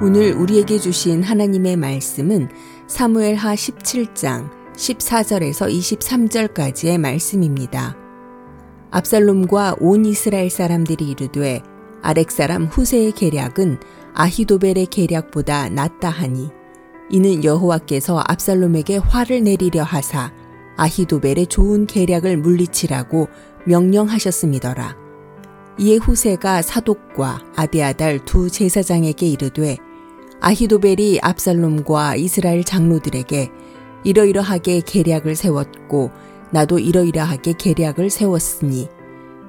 오늘 우리에게 주신 하나님의 말씀은 사무엘하 17장 14절에서 23절까지의 말씀입니다. 압살롬과 온 이스라엘 사람들이 이르되 아렉 사람 후세의 계략은 아히도벨의 계략보다 낫다 하니 이는 여호와께서 압살롬에게 화를 내리려 하사 아히도벨의 좋은 계략을 물리치라고 명령하셨음이더라. 이에 후세가 사독과 아비아달 두 제사장에게 이르되 아히도벨이 압살롬과 이스라엘 장로들에게 이러이러하게 계략을 세웠고 나도 이러이러하게 계략을 세웠으니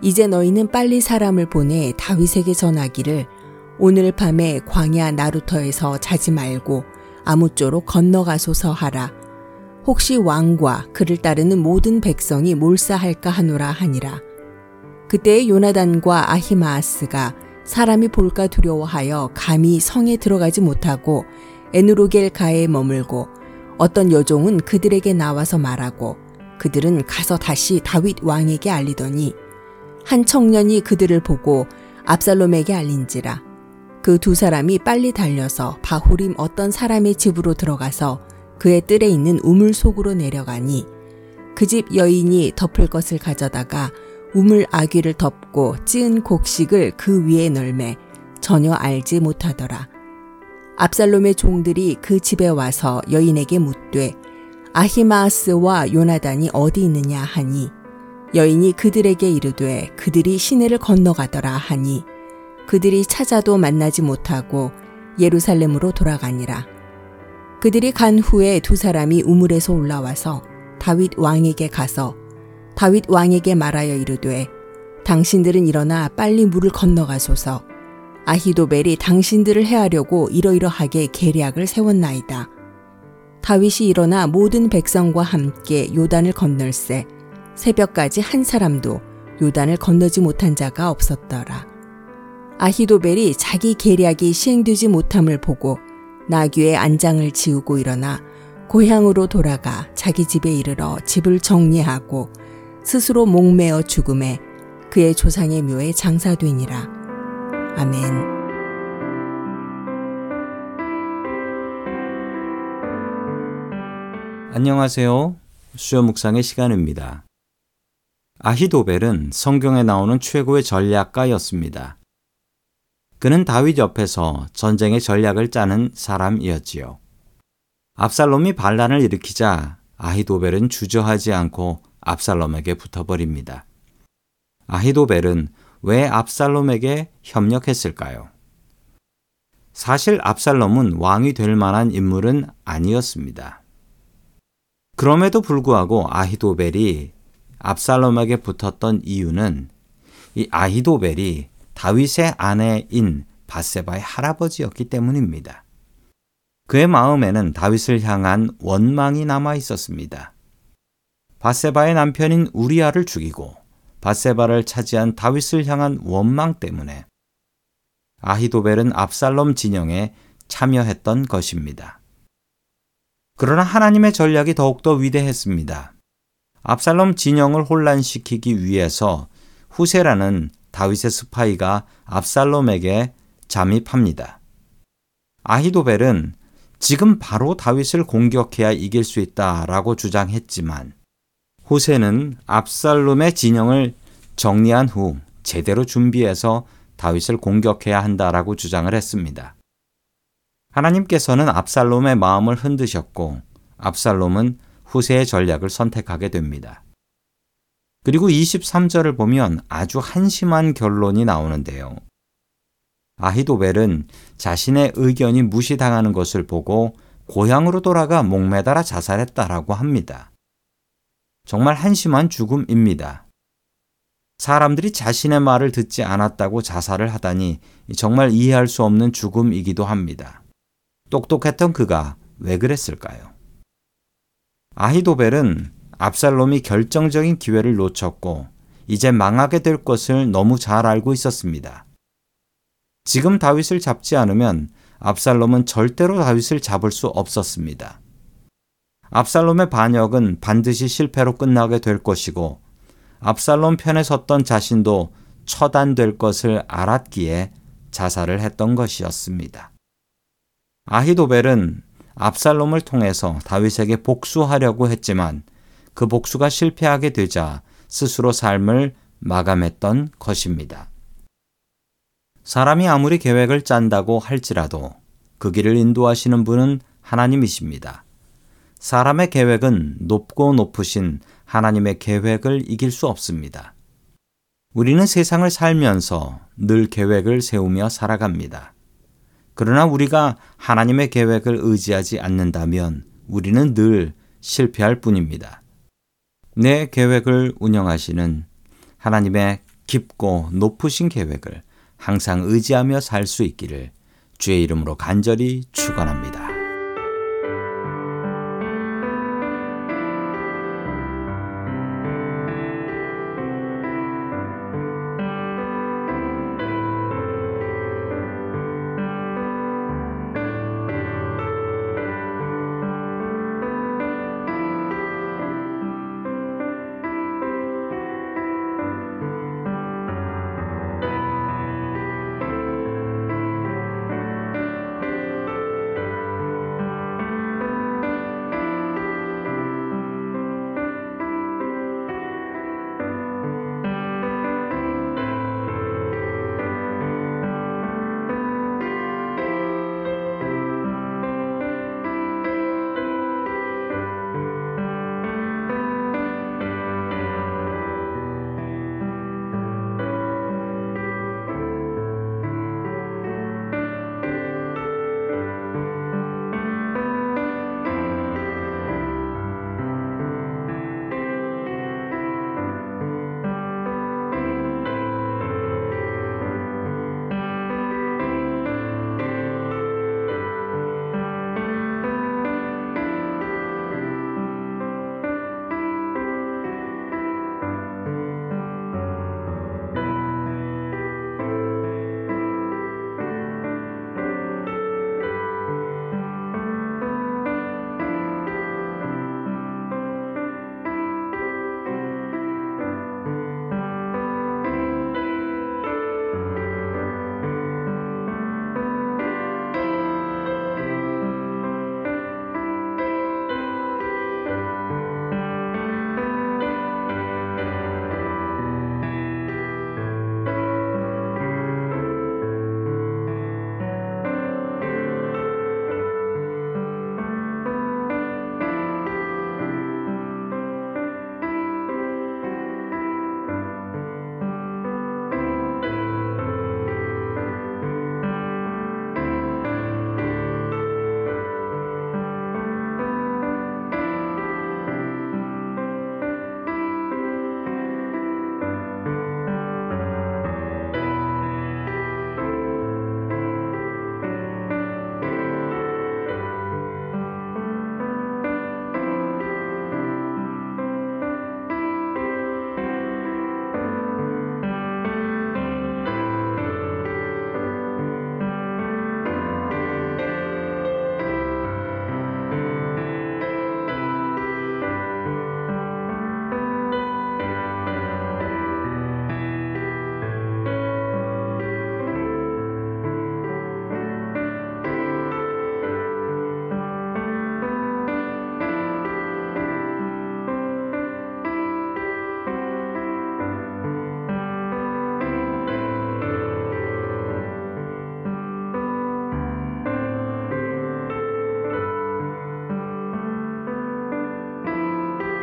이제 너희는 빨리 사람을 보내 다윗에게 전하기를 오늘 밤에 광야 나루터에서 자지 말고 아무쪼록 건너가소서 하라. 혹시 왕과 그를 따르는 모든 백성이 몰사할까 하노라 하니라. 그때 요나단과 아히마아스가 사람이 볼까 두려워하여 감히 성에 들어가지 못하고 에누로겔 가에 머물고 어떤 여종은 그들에게 나와서 말하고 그들은 가서 다시 다윗 왕에게 알리더니 한 청년이 그들을 보고 압살롬에게 알린지라. 그 두 사람이 빨리 달려서 바후림 어떤 사람의 집으로 들어가서 그의 뜰에 있는 우물 속으로 내려가니 그 집 여인이 덮을 것을 가져다가 우물 아귀를 덮고 찌은 곡식을 그 위에 널매 전혀 알지 못하더라. 압살롬의 종들이 그 집에 와서 여인에게 묻되 아히마스와 요나단이 어디 있느냐 하니 여인이 그들에게 이르되 그들이 시내를 건너가더라 하니 그들이 찾아도 만나지 못하고 예루살렘으로 돌아가니라. 그들이 간 후에 두 사람이 우물에서 올라와서 다윗 왕에게 가서 다윗 왕에게 말하여 이르되 당신들은 일어나 빨리 물을 건너가소서 아히도벨이 당신들을 해하려고 이러이러하게 계략을 세웠나이다. 다윗이 일어나 모든 백성과 함께 요단을 건널세 새벽까지 한 사람도 요단을 건너지 못한 자가 없었더라. 아히도벨이 자기 계략이 시행되지 못함을 보고 나귀의 안장을 지우고 일어나 고향으로 돌아가 자기 집에 이르러 집을 정리하고 스스로 목매어 죽음에 그의 조상의 묘에 장사되니라. 아멘. 안녕하세요. 수요 묵상의 시간입니다. 아히도벨은 성경에 나오는 최고의 전략가였습니다. 그는 다윗 옆에서 전쟁의 전략을 짜는 사람이었지요. 압살롬이 반란을 일으키자 아히도벨은 주저하지 않고 압살롬에게 붙어버립니다. 아히도벨은 왜 압살롬에게 협력했을까요? 사실 압살롬은 왕이 될 만한 인물은 아니었습니다. 그럼에도 불구하고 아히도벨이 압살롬에게 붙었던 이유는 이 아히도벨이 다윗의 아내인 바세바의 할아버지였기 때문입니다. 그의 마음에는 다윗을 향한 원망이 남아 있었습니다. 바세바의 남편인 우리아를 죽이고 바세바를 차지한 다윗을 향한 원망 때문에 아히도벨은 압살롬 진영에 참여했던 것입니다. 그러나 하나님의 전략이 더욱더 위대했습니다. 압살롬 진영을 혼란시키기 위해서 후세라는 다윗의 스파이가 압살롬에게 잠입합니다. 아히도벨은 지금 바로 다윗을 공격해야 이길 수 있다라고 주장했지만 후세는 압살롬의 진영을 정리한 후 제대로 준비해서 다윗을 공격해야 한다라고 주장을 했습니다. 하나님께서는 압살롬의 마음을 흔드셨고 압살롬은 후세의 전략을 선택하게 됩니다. 그리고 23절을 보면 아주 한심한 결론이 나오는데요. 아히도벨은 자신의 의견이 무시당하는 것을 보고 고향으로 돌아가 목매달아 자살했다라고 합니다. 정말 한심한 죽음입니다. 사람들이 자신의 말을 듣지 않았다고 자살을 하다니 정말 이해할 수 없는 죽음이기도 합니다. 똑똑했던 그가 왜 그랬을까요? 아히도벨은 압살롬이 결정적인 기회를 놓쳤고 이제 망하게 될 것을 너무 잘 알고 있었습니다. 지금 다윗을 잡지 않으면 압살롬은 절대로 다윗을 잡을 수 없었습니다. 압살롬의 반역은 반드시 실패로 끝나게 될 것이고 압살롬 편에 섰던 자신도 처단될 것을 알았기에 자살을 했던 것이었습니다. 아히도벨은 압살롬을 통해서 다윗에게 복수하려고 했지만 그 복수가 실패하게 되자 스스로 삶을 마감했던 것입니다. 사람이 아무리 계획을 짠다고 할지라도 그 길을 인도하시는 분은 하나님이십니다. 사람의 계획은 높고 높으신 하나님의 계획을 이길 수 없습니다. 우리는 세상을 살면서 늘 계획을 세우며 살아갑니다. 그러나 우리가 하나님의 계획을 의지하지 않는다면 우리는 늘 실패할 뿐입니다. 내 계획을 운영하시는 하나님의 깊고 높으신 계획을 항상 의지하며 살 수 있기를 주의 이름으로 간절히 축원합니다.